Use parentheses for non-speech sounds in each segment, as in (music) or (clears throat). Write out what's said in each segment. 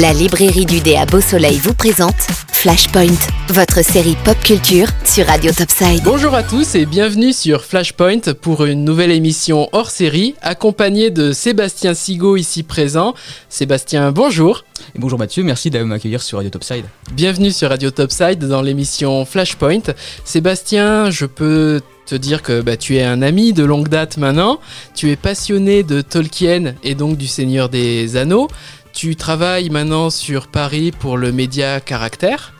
La librairie du dé à Beau Soleil vous présente Flashpoint, votre série pop culture sur Radio Topside. Bonjour à tous et bienvenue sur Flashpoint pour une nouvelle émission hors série, accompagnée de Sébastien Sigaud ici présent. Sébastien, bonjour. Et bonjour Mathieu, merci de m'accueillir sur Radio Topside. Bienvenue sur Radio Topside dans l'émission Flashpoint. Sébastien, je peux te dire que bah, tu es un ami de longue date maintenant, tu es passionné de Tolkien et donc du Seigneur des Anneaux. Tu travailles maintenant sur Paris pour le média Caractère.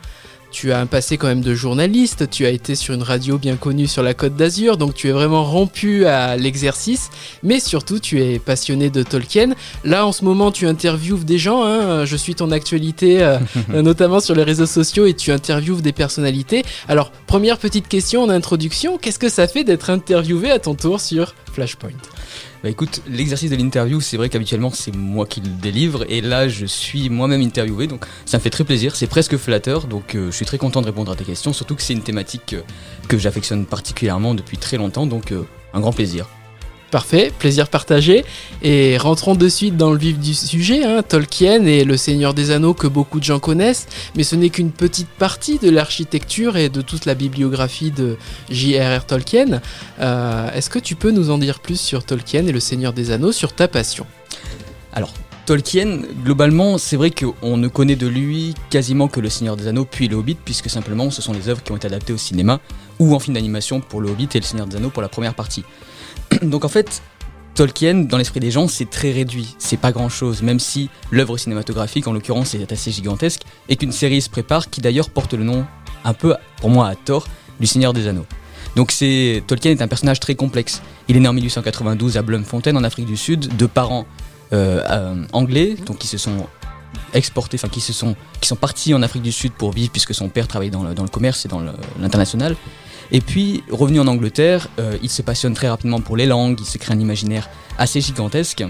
Tu as un passé quand même de journaliste, tu as été sur une radio bien connue sur la Côte d'Azur, donc tu es vraiment rompu à l'exercice, mais surtout tu es passionné de Tolkien. Là en ce moment tu interviewes des gens, hein. je suis ton actualité euh, (laughs) notamment sur les réseaux sociaux et tu interviewes des personnalités. Alors première petite question en introduction, qu'est-ce que ça fait d'être interviewé à ton tour sur Flashpoint. Bah écoute, l'exercice de l'interview, c'est vrai qu'habituellement c'est moi qui le délivre. Et là je suis moi-même interviewé donc ça me fait très plaisir, c'est presque flatteur donc euh, je suis très content de répondre à tes questions, surtout que c'est une thématique euh, que j'affectionne particulièrement depuis très longtemps donc euh, un grand plaisir. Parfait, plaisir partagé. Et rentrons de suite dans le vif du sujet. Hein. Tolkien et le Seigneur des Anneaux que beaucoup de gens connaissent, mais ce n'est qu'une petite partie de l'architecture et de toute la bibliographie de J.R.R. Tolkien. Euh, est-ce que tu peux nous en dire plus sur Tolkien et le Seigneur des Anneaux, sur ta passion? Alors, Tolkien, globalement, c'est vrai qu'on ne connaît de lui quasiment que Le Seigneur des Anneaux puis Le Hobbit, puisque simplement ce sont les œuvres qui ont été adaptées au cinéma ou en film d'animation pour Le Hobbit et Le Seigneur des Anneaux pour la première partie. (clears throat) Donc en fait, Tolkien, dans l'esprit des gens, c'est très réduit, c'est pas grand chose, même si l'œuvre cinématographique, en l'occurrence, est assez gigantesque, et qu'une série se prépare qui d'ailleurs porte le nom, un peu pour moi à tort, du Seigneur des Anneaux. Donc c'est Tolkien est un personnage très complexe. Il est né en 1892 à Bloemfontein en Afrique du Sud, de parents euh, euh, anglais, donc qui se sont exportés, enfin qui se sont qui sont partis en Afrique du Sud pour vivre puisque son père travaillait dans le, dans le commerce et dans l'international. Et puis, revenu en Angleterre, euh, il se passionne très rapidement pour les langues, il se crée un imaginaire assez gigantesque.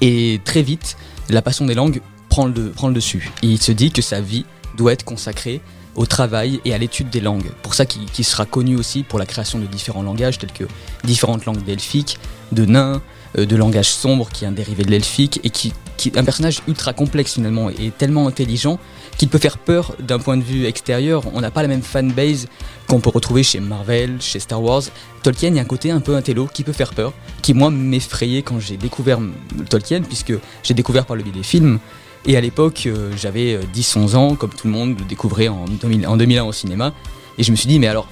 Et très vite, la passion des langues prend le, prend le dessus. Et il se dit que sa vie doit être consacrée au travail et à l'étude des langues. Pour ça qu'il sera connu aussi pour la création de différents langages, tels que différentes langues delphiques, de nains, euh, de langage sombre qui est un dérivé de l'elfique et qui, qui est un personnage ultra complexe finalement et tellement intelligent qu'il peut faire peur d'un point de vue extérieur. On n'a pas la même fanbase qu'on peut retrouver chez Marvel, chez Star Wars. Tolkien, il y a un côté un peu intello qui peut faire peur, qui moi m'effrayait quand j'ai découvert Tolkien, puisque j'ai découvert par le biais des films. Et à l'époque, euh, j'avais 10-11 euh, ans, comme tout le monde le découvrait en, 2000, en 2001 au cinéma. Et je me suis dit, mais alors,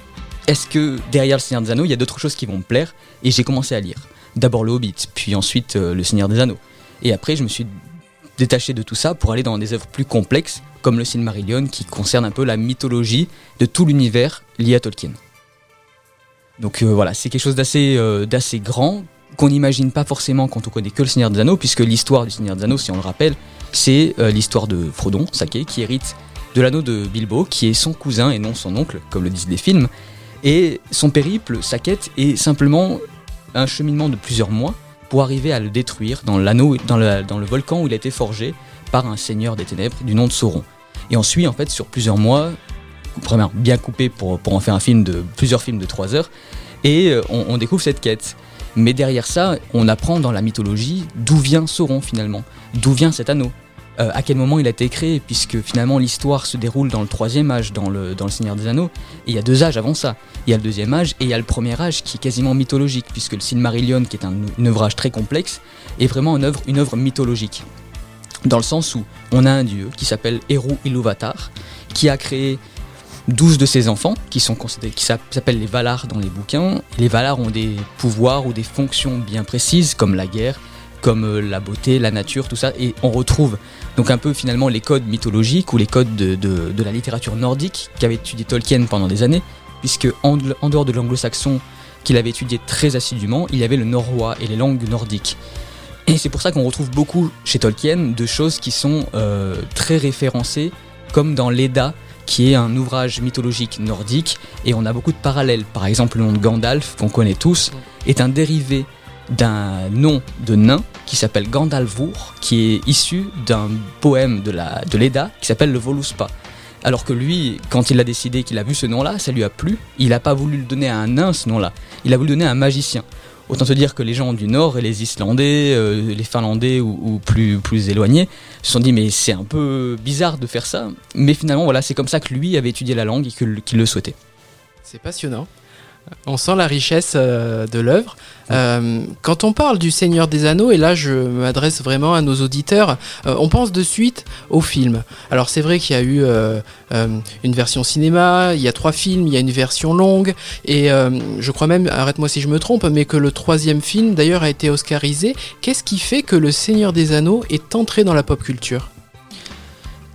est-ce que derrière le Seigneur des Anneaux, il y a d'autres choses qui vont me plaire? Et j'ai commencé à lire. D'abord le Hobbit, puis ensuite euh, le Seigneur des Anneaux. Et après, je me suis détaché de tout ça pour aller dans des œuvres plus complexes, comme le Silmarillion, qui concerne un peu la mythologie de tout l'univers lié à Tolkien. Donc voilà, c'est quelque chose d'assez d'assez grand, qu'on n'imagine pas forcément quand on connaît que le Seigneur des Anneaux, puisque l'histoire du Seigneur des Anneaux, si on le rappelle, c'est l'histoire de Frodon, Sake, qui hérite de l'anneau de Bilbo, qui est son cousin et non son oncle, comme le disent les films. Et son périple, sa quête, est simplement un cheminement de plusieurs mois pour arriver à le détruire dans l'anneau, dans le, volcan où il a été forgé par un seigneur des ténèbres du nom de Sauron. Et on suit en fait sur plusieurs mois, vraiment bien coupé pour, en faire un film de plusieurs films de 3 heures, et euh, on découvre cette quête. Mais derrière ça, on apprend dans la mythologie d'où vient Sauron finalement, d'où vient cet anneau, euh, à quel moment il a été créé, puisque finalement l'histoire se déroule dans le troisième âge, dans le, Seigneur des Anneaux, et il y a deux âges avant ça. Il y a le deuxième âge et il y a le premier âge qui est quasiment mythologique, puisque le Silmarillion, qui est un, ouvrage très complexe, est vraiment une œuvre, une œuvre mythologique. Dans le sens où on a un dieu qui s'appelle Eru Iluvatar, qui a créé 12 de ses enfants, qui sont considérés, qui s'appellent les Valar dans les bouquins. les Valar ont des pouvoirs ou des fonctions bien précises, comme la guerre, comme euh, la beauté, la nature, tout ça, et on retrouve donc un peu finalement les codes mythologiques ou les codes de, la littérature nordique qu'avait étudié Tolkien pendant des années, puisque en, dehors de l'anglo-saxon qu'il avait étudié très assidûment, il y avait le norrois et les langues nordiques. Et c'est pour ça qu'on retrouve beaucoup chez Tolkien de choses qui sont euh, très référencées, comme dans l'Edda, qui est un ouvrage mythologique nordique, et on a beaucoup de parallèles. Par exemple, le nom de Gandalf, qu'on connaît tous, est un dérivé d'un nom de nain qui s'appelle Gandalvur, qui est issu d'un poème de la de l'Eda qui s'appelle le Voluspa. Alors que lui, quand il a décidé qu'il a vu ce nom-là, ça lui a plu. Il n'a pas voulu le donner à un nain ce nom-là. Il a voulu le donner à un magicien. Autant te dire que les gens du Nord et les Islandais, euh, les Finlandais ou, plus, plus éloignés se sont dit mais c'est un peu bizarre de faire ça. Mais finalement voilà, c'est comme ça que lui avait étudié la langue et qu'il le souhaitait. C'est passionnant. On sent la richesse euh, de l'œuvre. Euh, quand on parle du Seigneur des Anneaux, et là je m'adresse vraiment à nos auditeurs, euh, on pense de suite au film. Alors c'est vrai qu'il y a eu une version cinéma, il y a trois films, il y a une version longue, et je crois même, arrête-moi si je me trompe, mais que le troisième film d'ailleurs a été oscarisé. Qu'est-ce qui fait que le Seigneur des Anneaux est entré dans la pop culture?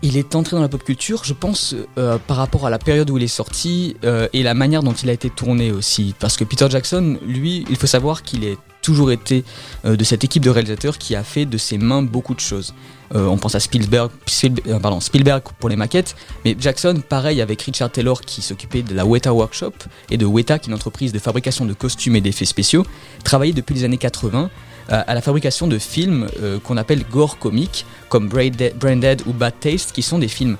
Il est entré dans la pop culture, je pense, euh, par rapport à la période où il est sorti euh, et la manière dont il a été tourné aussi. Parce que Peter Jackson, lui, il faut savoir qu'il a toujours été euh, de cette équipe de réalisateurs qui a fait de ses mains beaucoup de choses. on pense à Spielberg, Spielberg pour les maquettes, mais Jackson, pareil avec Richard Taylor qui s'occupait de la Weta Workshop et de Weta, qui est une entreprise de fabrication de costumes et d'effets spéciaux, travaillait depuis les années 80 à la fabrication de films qu'on appelle gore comiques comme Branded ou Bad Taste, qui sont des films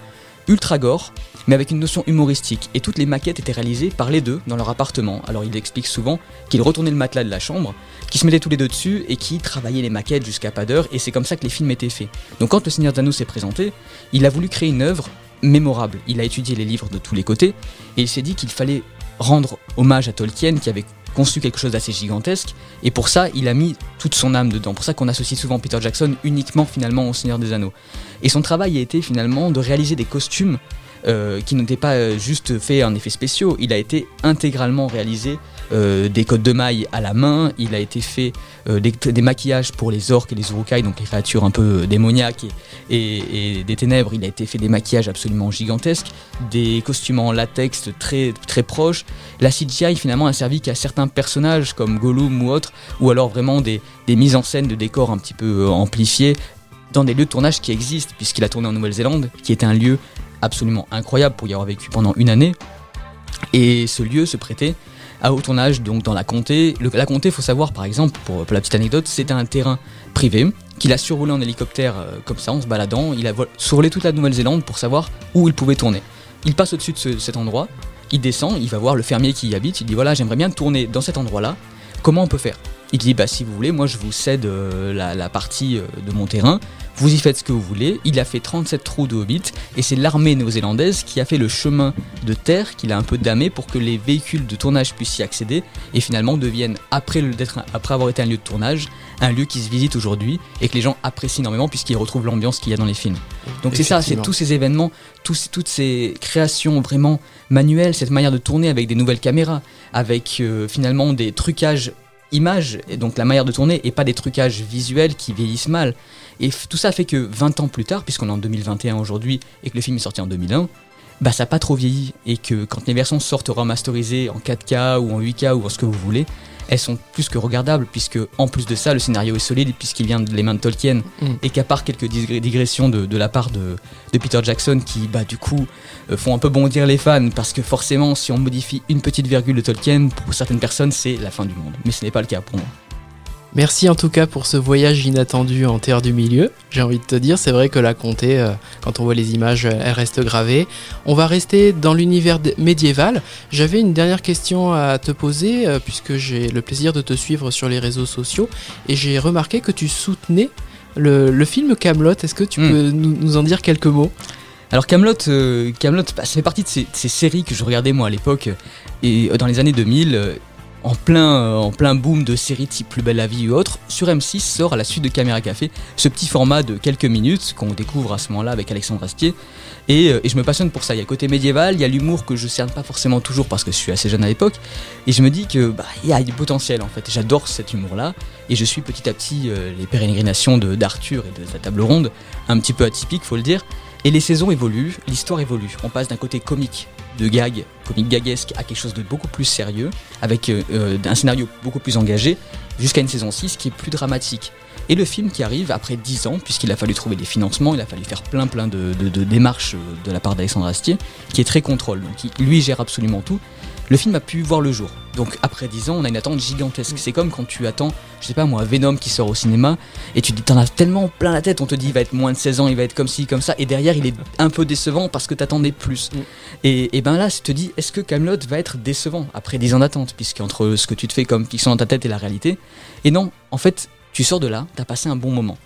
ultra gore, mais avec une notion humoristique. Et toutes les maquettes étaient réalisées par les deux dans leur appartement. Alors il explique souvent qu'il retournait le matelas de la chambre, qu'ils se mettaient tous les deux dessus et qu'ils travaillaient les maquettes jusqu'à pas d'heure, et c'est comme ça que les films étaient faits. Donc quand le Seigneur d'Anneau s'est présenté, il a voulu créer une œuvre mémorable. Il a étudié les livres de tous les côtés, et il s'est dit qu'il fallait rendre hommage à Tolkien qui avait conçu quelque chose d'assez gigantesque. Et pour ça, il a mis toute son âme dedans. Pour ça qu'on associe souvent Peter Jackson uniquement finalement au Seigneur des Anneaux. Et son travail a été finalement de réaliser des costumes euh, qui n'étaient pas euh, juste faits en effets spéciaux. Il a été intégralement réalisé euh, des codes de mailles à la main, il a été fait des, maquillages pour les orques et les urukai, donc les créatures un peu démoniaques et, des ténèbres, il a été fait des maquillages absolument gigantesques, des costumes en latex très, très proches. La CGI finalement a servi qu'à certains personnages comme Gollum ou autres, ou alors vraiment des, des mises en scène de décors un petit peu amplifiés dans des lieux de tournage qui existent, puisqu'il a tourné en Nouvelle-Zélande, qui est un lieu absolument incroyable pour y avoir vécu pendant une année. Et ce lieu se prêtait à haut tournage, donc dans la comté. la comté, faut savoir, par exemple, pour, la petite anecdote, c'était un terrain privé qu'il a survolé en hélicoptère euh, comme ça, en se baladant. Il a survolé toute la Nouvelle-Zélande pour savoir où il pouvait tourner. Il passe au-dessus de cet endroit, il descend, il va voir le fermier qui y habite, il dit voilà, j'aimerais bien tourner dans cet endroit-là, comment on peut faire? Il dit bah si vous voulez, moi je vous cède euh, la, partie euh, de mon terrain, vous y faites ce que vous voulez. Il a fait 37 trous de Hobbit et c'est l'armée néo-zélandaise qui a fait le chemin de terre qu'il a un peu damé pour que les véhicules de tournage puissent y accéder et finalement deviennent, après, le, après avoir été un lieu de tournage, un lieu qui se visite aujourd'hui et que les gens apprécient énormément puisqu'ils retrouvent l'ambiance qu'il y a dans les films. Donc c'est ça, c'est tous ces événements, tous, toutes ces créations vraiment manuelles, cette manière de tourner avec des nouvelles caméras, avec euh, finalement des trucages images, et donc la manière de tourner, et pas des trucages visuels qui vieillissent mal. Et tout ça fait que 20 ans plus tard, puisqu'on est en 2021 aujourd'hui et que le film est sorti en 2001, bah ça n'a pas trop vieilli et que quand les versions sortent remasterisées en 4K ou en 8K ou en ce que vous voulez, elles sont plus que regardables puisque en plus de ça le scénario est solide puisqu'il vient des mains de Tolkien mm. et qu'à part quelques digressions de, la part de, Peter Jackson qui bah du coup euh, font un peu bondir les fans parce que forcément si on modifie une petite virgule de Tolkien pour certaines personnes c'est la fin du monde mais ce n'est pas le cas pour moi. Merci en tout cas pour ce voyage inattendu en terre du milieu. J'ai envie de te dire, c'est vrai que la comté, euh, quand on voit les images, elle reste gravée. On va rester dans l'univers médiéval. J'avais une dernière question à te poser, euh, puisque j'ai le plaisir de te suivre sur les réseaux sociaux, et j'ai remarqué que tu soutenais le, film Camelot. Est-ce que tu hmm. peux nous, en dire quelques mots? Alors Camelot, euh, Camelot, bah, ça fait partie de ces, ces, séries que je regardais moi à l'époque et dans les années 2000 en plein, euh, en plein boom de séries type Plus belle la vie ou autre, sur M6 sort à la suite de Caméra Café ce petit format de quelques minutes qu'on découvre à ce moment-là avec Alexandre Astier. Euh, et, je me passionne pour ça. Il y a le côté médiéval, il y a l'humour que je cerne pas forcément toujours parce que je suis assez jeune à l'époque. Et je me dis que bah, y a du potentiel en fait. J'adore cet humour-là. Et je suis petit à petit euh, les pérégrinations d'Arthur et de sa table ronde, un petit peu atypique, faut le dire. Et les saisons évoluent, l'histoire évolue. On passe d'un côté comique de gag, comique gaguesque, à quelque chose de beaucoup plus sérieux, avec euh, euh, un scénario beaucoup plus engagé, jusqu'à une saison 6 qui est plus dramatique. Et le film qui arrive après 10 ans, puisqu'il a fallu trouver des financements, il a fallu faire plein plein de, démarches euh, de la part d'Alexandre Astier, qui est très contrôle, donc lui gère absolument tout. Le film a pu voir le jour. Donc après 10 ans, on a une attente gigantesque. C'est comme quand tu attends, je sais pas moi, Venom qui sort au cinéma, et tu te dis, t'en as tellement plein la tête, on te dit, il va être moins de 16 ans, il va être comme ci, comme ça, et derrière, il est un peu décevant parce que t'attendais plus. Et, et ben là, tu te dis, est-ce que Camelot va être décevant après 10 ans d'attente, puisque entre ce que tu te fais comme fiction dans ta tête et la réalité, et non, en fait, tu sors de là, t'as passé un bon moment.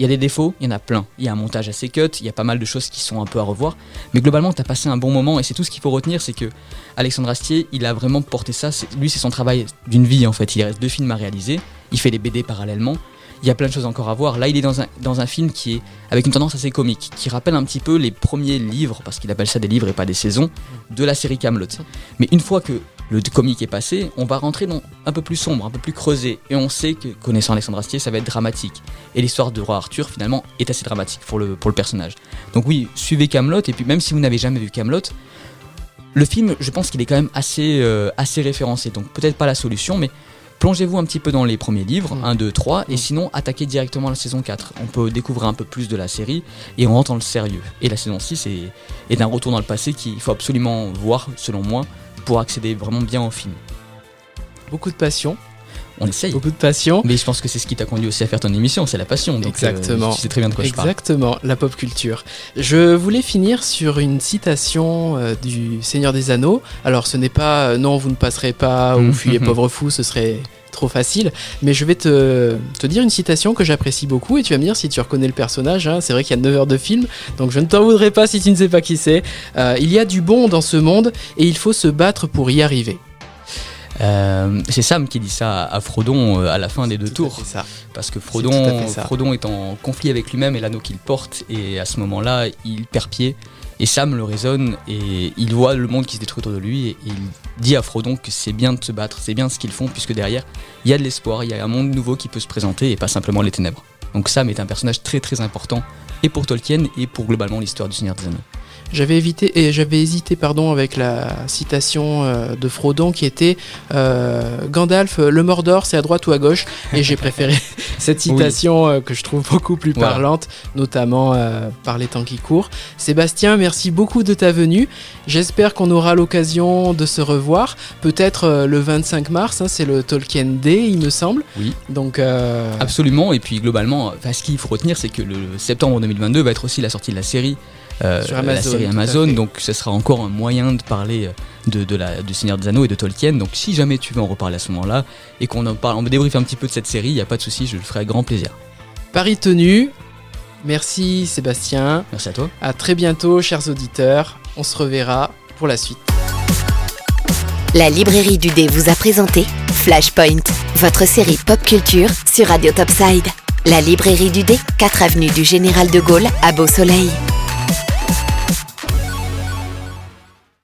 Il y a des défauts, il y en a plein. Il y a un montage assez cut, il y a pas mal de choses qui sont un peu à revoir. Mais globalement, tu as passé un bon moment et c'est tout ce qu'il faut retenir c'est que Alexandre Astier, il a vraiment porté ça. Lui, c'est son travail d'une vie en fait. Il reste deux films à réaliser. Il fait les BD parallèlement. Il y a plein de choses encore à voir. Là, il est dans un, dans un film qui est avec une tendance assez comique, qui rappelle un petit peu les premiers livres, parce qu'il appelle ça des livres et pas des saisons, de la série Camelot. Mais une fois que le comique est passé, on va rentrer dans un peu plus sombre, un peu plus creusé. Et on sait que, connaissant Alexandre Astier, ça va être dramatique. Et l'histoire de Roi Arthur, finalement, est assez dramatique pour le, pour le personnage. Donc oui, suivez Camelot, et puis même si vous n'avez jamais vu Camelot, le film, je pense qu'il est quand même assez, euh, assez référencé. Donc peut-être pas la solution, mais plongez-vous un petit peu dans les premiers livres, Mm. 1, 2, 3, et Mm. sinon attaquez directement la saison 4. On peut découvrir un peu plus de la série, et on rentre dans le sérieux. Et la saison 6 est, est un retour dans le passé qu'il faut absolument voir, selon moi, pour accéder vraiment bien au film. Beaucoup de passion, On essaye. beaucoup de passion. Mais je pense que c'est ce qui t'a conduit aussi à faire ton émission, c'est la passion. Donc, Exactement. euh, tu sais très bien de quoi je parle. Exactement, la pop culture. Je voulais finir sur une citation euh, du Seigneur des Anneaux. Alors ce n'est pas euh, non, vous ne passerez pas ou Mhm. fuyez pauvre fou, ce serait trop facile. Mais je vais te, te dire une citation que j'apprécie beaucoup et tu vas me dire si tu reconnais le personnage. hein. C'est vrai qu'il y a 9 heures de film, donc je ne t'en voudrais pas si tu ne sais pas qui c'est. Euh, il y a du bon dans ce monde et il faut se battre pour y arriver. Euh, c'est Sam qui dit ça à Frodon euh, à la fin des deux Tout tours. ça. Parce que Frodon, ça. Frodon est en conflit avec lui-même et l'anneau qu'il porte. Et à ce moment-là, il perd pied. Et Sam le raisonne et il voit le monde qui se détruit autour de lui. Et il dit à Frodon que c'est bien de se battre, c'est bien ce qu'ils font, puisque derrière, il y a de l'espoir, il y a un monde nouveau qui peut se présenter et pas simplement les ténèbres. Donc Sam est un personnage très très important, et pour Tolkien, et pour globalement l'histoire du Seigneur des Anneaux. J'avais évité et j'avais hésité pardon avec la citation euh, de Frodon qui était euh, Gandalf le Mordor c'est à droite ou à gauche? Et j'ai préféré (laughs) cette citation euh, que je trouve beaucoup plus Voilà. parlante notamment euh, par les temps qui courent. Sébastien merci beaucoup de ta venue. J'espère qu'on aura l'occasion de se revoir peut-être euh, le 25 mars hein, c'est le Tolkien Day il me semble. Oui. Donc euh, Absolument, et puis globalement, ce qu'il faut retenir, c'est que le septembre 2022 va être aussi la sortie de la série. Euh, Sur la Amazon, série Amazon, donc ce sera encore un moyen de parler euh, de, de la, du Seigneur des Anneaux et de Tolkien. Donc si jamais tu veux en reparler à ce moment-là et qu'on en parle, on débriefe un petit peu de cette série, il n'y a pas de souci, je le ferai avec grand plaisir. Paris tenu. Merci Sébastien. Merci à toi. À très bientôt, chers auditeurs. On se reverra pour la suite. La librairie du dé vous a présenté Flashpoint, votre série pop culture sur Radio Topside. La librairie du dé, 4 avenue du Général de Gaulle à Beau Soleil.